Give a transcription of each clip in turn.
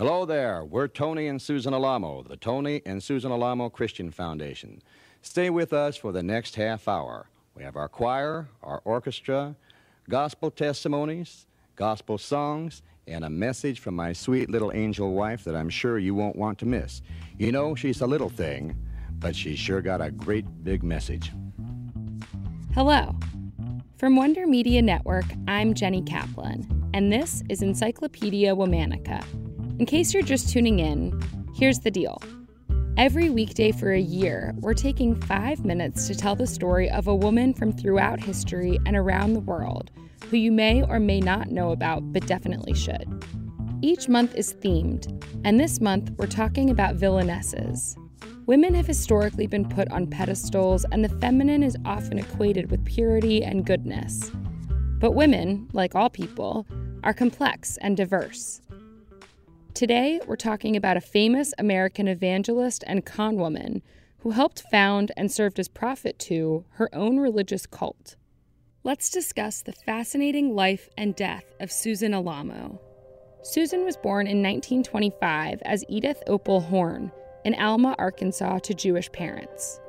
Hello there. We're Tony and Susan Alamo, the Tony and Susan Alamo Christian Foundation. Stay with us for the next half hour. We have our choir, our orchestra, gospel testimonies, gospel songs, and a message from my sweet little angel wife that I'm sure you won't want to miss. You know, she's a little thing, but she's sure got a great big message. Hello. From Wonder Media Network, I'm Jenny Kaplan, and this is Encyclopedia Womanica in case you're just tuning in, here's the deal. Every weekday for a year, we're taking five minutes to tell the story of a woman from throughout history and around the world who you may or may not know about, but definitely should. Each month is themed, and this month we're talking about villainesses. Women have historically been put on pedestals, and the feminine is often equated with purity and goodness. But women, like all people, are complex and diverse. Today, we're talking about a famous American evangelist and con woman who helped found and served as prophet to her own religious cult. Let's discuss the fascinating life and death of Susan Alamo. Susan was born in 1925 as Edith Opal Horn in Alma, Arkansas, to Jewish parents.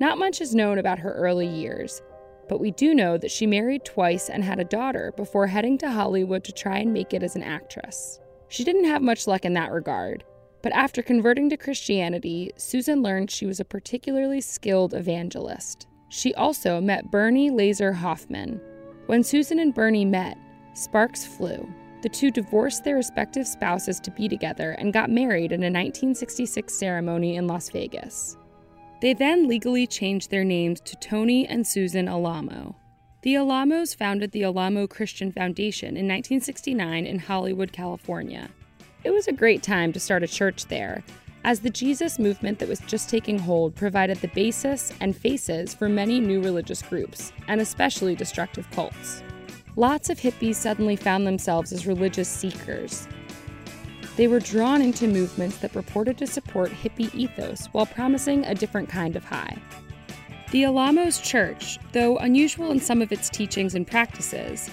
Not much is known about her early years, but we do know that she married twice and had a daughter before heading to Hollywood to try and make it as an actress. She didn't have much luck in that regard, but after converting to Christianity, Susan learned she was a particularly skilled evangelist. She also met Bernie Lazar Hoffman. When Susan and Bernie met, sparks flew. The two divorced their respective spouses to be together and got married in a 1966 ceremony in Las Vegas. They then legally changed their names to Tony and Susan Alamo. The Alamos founded the Alamo Christian Foundation in 1969 in Hollywood, California. It was a great time to start a church there, as the Jesus movement that was just taking hold provided the basis and faces for many new religious groups, and especially destructive cults. Lots of hippies suddenly found themselves as religious seekers. They were drawn into movements that purported to support hippie ethos while promising a different kind of high. The Alamos Church, though unusual in some of its teachings and practices,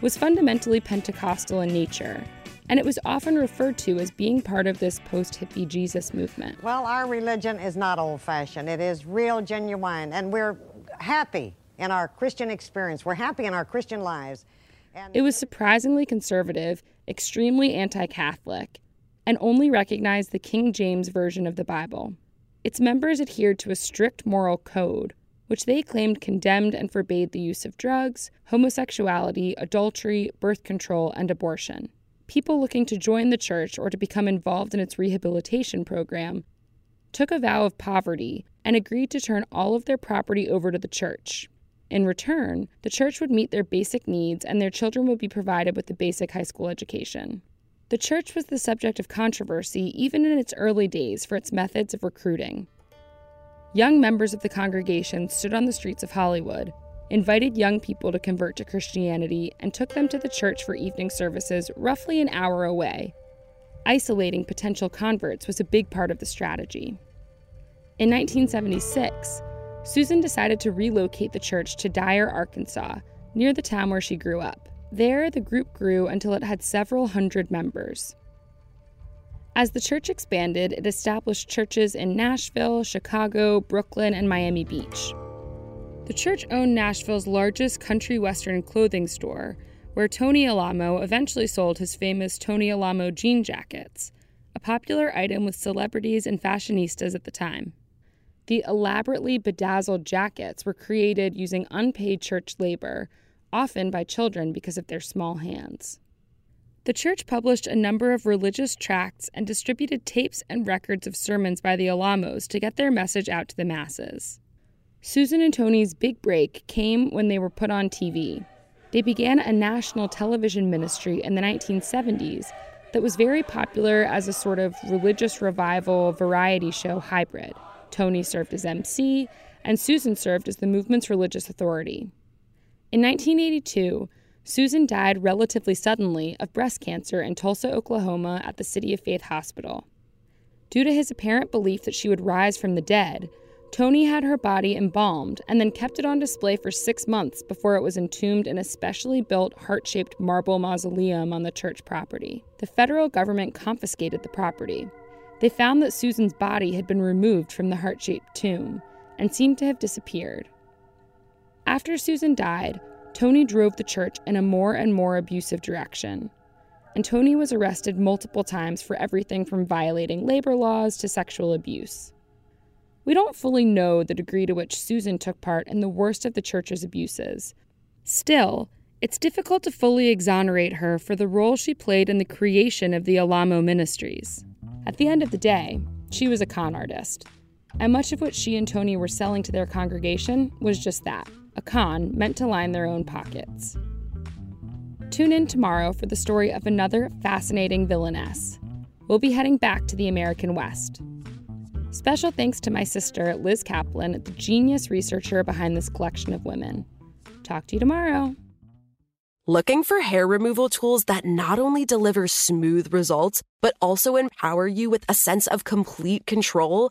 was fundamentally Pentecostal in nature, and it was often referred to as being part of this post hippie Jesus movement. Well, our religion is not old fashioned, it is real, genuine, and we're happy in our Christian experience. We're happy in our Christian lives. And it was surprisingly conservative, extremely anti Catholic, and only recognized the King James Version of the Bible. Its members adhered to a strict moral code, which they claimed condemned and forbade the use of drugs, homosexuality, adultery, birth control, and abortion. People looking to join the church or to become involved in its rehabilitation program took a vow of poverty and agreed to turn all of their property over to the church. In return, the church would meet their basic needs and their children would be provided with a basic high school education. The church was the subject of controversy even in its early days for its methods of recruiting. young members of the congregation stood on the streets of Hollywood, invited young people to convert to Christianity, and took them to the church for evening services roughly an hour away. Isolating potential converts was a big part of the strategy. In 1976, Susan decided to relocate the church to Dyer, Arkansas, near the town where she grew up. There, the group grew until it had several hundred members. As the church expanded, it established churches in Nashville, Chicago, Brooklyn, and Miami Beach. The church owned Nashville's largest country western clothing store, where Tony Alamo eventually sold his famous Tony Alamo jean jackets, a popular item with celebrities and fashionistas at the time. The elaborately bedazzled jackets were created using unpaid church labor, often by children because of their small hands. The church published a number of religious tracts and distributed tapes and records of sermons by the Alamos to get their message out to the masses. Susan and Tony's big break came when they were put on TV. They began a national television ministry in the 1970s that was very popular as a sort of religious revival variety show hybrid. Tony served as MC, and Susan served as the movement's religious authority. In 1982, Susan died relatively suddenly of breast cancer in Tulsa, Oklahoma at the City of Faith Hospital. Due to his apparent belief that she would rise from the dead, Tony had her body embalmed and then kept it on display for six months before it was entombed in a specially built heart shaped marble mausoleum on the church property. The federal government confiscated the property, they found that Susan's body had been removed from the heart shaped tomb and seemed to have disappeared. After Susan died, Tony drove the church in a more and more abusive direction. And Tony was arrested multiple times for everything from violating labor laws to sexual abuse. We don't fully know the degree to which Susan took part in the worst of the church's abuses. Still, it's difficult to fully exonerate her for the role she played in the creation of the Alamo Ministries. At the end of the day, she was a con artist. And much of what she and Tony were selling to their congregation was just that con meant to line their own pockets. Tune in tomorrow for the story of another fascinating villainess. We'll be heading back to the American West. Special thanks to my sister, Liz Kaplan, the genius researcher behind this collection of women. Talk to you tomorrow. Looking for hair removal tools that not only deliver smooth results, but also empower you with a sense of complete control?